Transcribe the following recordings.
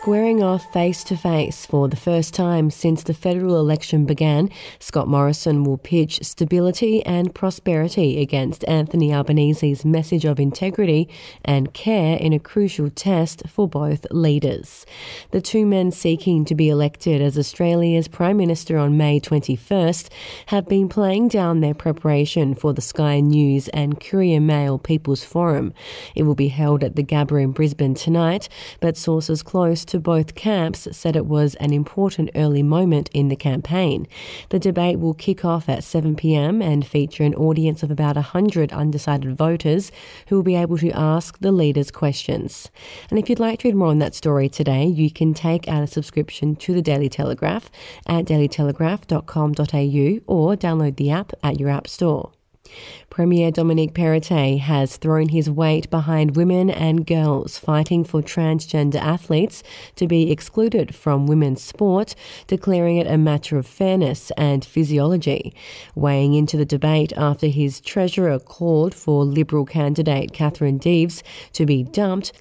squaring off face to face for the first time since the federal election began, Scott Morrison will pitch stability and prosperity against Anthony Albanese's message of integrity and care in a crucial test for both leaders. The two men seeking to be elected as Australia's Prime Minister on May 21st have been playing down their preparation for the Sky News and Courier Mail People's Forum. It will be held at the Gabba in Brisbane tonight, but sources close to both camps said it was an important early moment in the campaign. The debate will kick off at 7pm and feature an audience of about 100 undecided voters who will be able to ask the leaders questions. And if you'd like to read more on that story today, you can take out a subscription to the Daily Telegraph at dailytelegraph.com.au or download the app at your app store. Premier Dominic Perrottet has thrown his weight behind women and girls fighting for transgender athletes to be excluded from women's sport, declaring it a matter of fairness and physiology. Weighing into the debate after his treasurer called for Liberal candidate Catherine Deves to be dumped,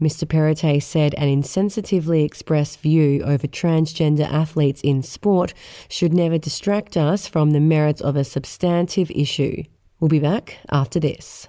Mr. Perrottet said an insensitively expressed view over transgender athletes in sport should never distract us from the merits of a substantive issue. We'll be back after this.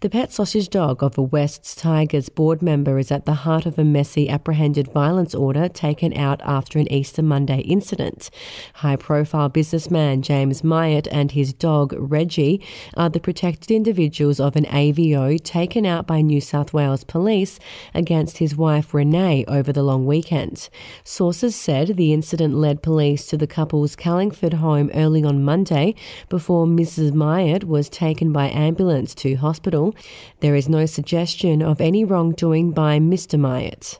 The pet sausage dog of a Wests Tigers board member is at the heart of a messy apprehended violence order taken out after an Easter Monday incident. High profile businessman James Myatt and his dog Reggie are the protected individuals of an AVO taken out by New South Wales police against his wife Renee over the long weekend. Sources said the incident led police to the couple's Carlingford home early on Monday before Mrs. Myatt was taken by ambulance to hospital. There is no suggestion of any wrongdoing by Mr. Myatt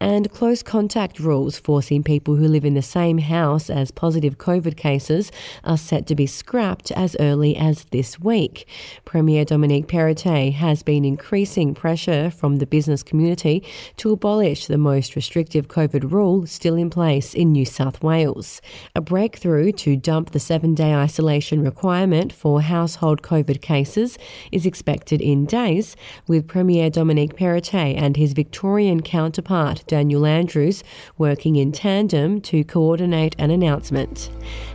and close contact rules forcing people who live in the same house as positive COVID cases are set to be scrapped as early as this week. Premier Dominic Perrottet has been increasing pressure from the business community to abolish the most restrictive COVID rule still in place in New South Wales. A breakthrough to dump the seven day isolation requirement for household COVID cases is expected in days, with Premier Dominic Perrottet and his Victorian counterpart Daniel Andrews, working in tandem to coordinate an announcement.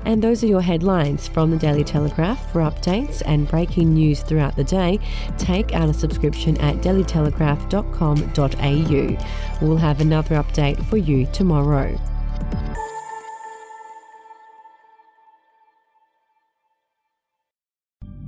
And those are your headlines from the Daily Telegraph. For updates and breaking news throughout the day, take out a subscription at dailytelegraph.com.au. We'll have another update for you tomorrow.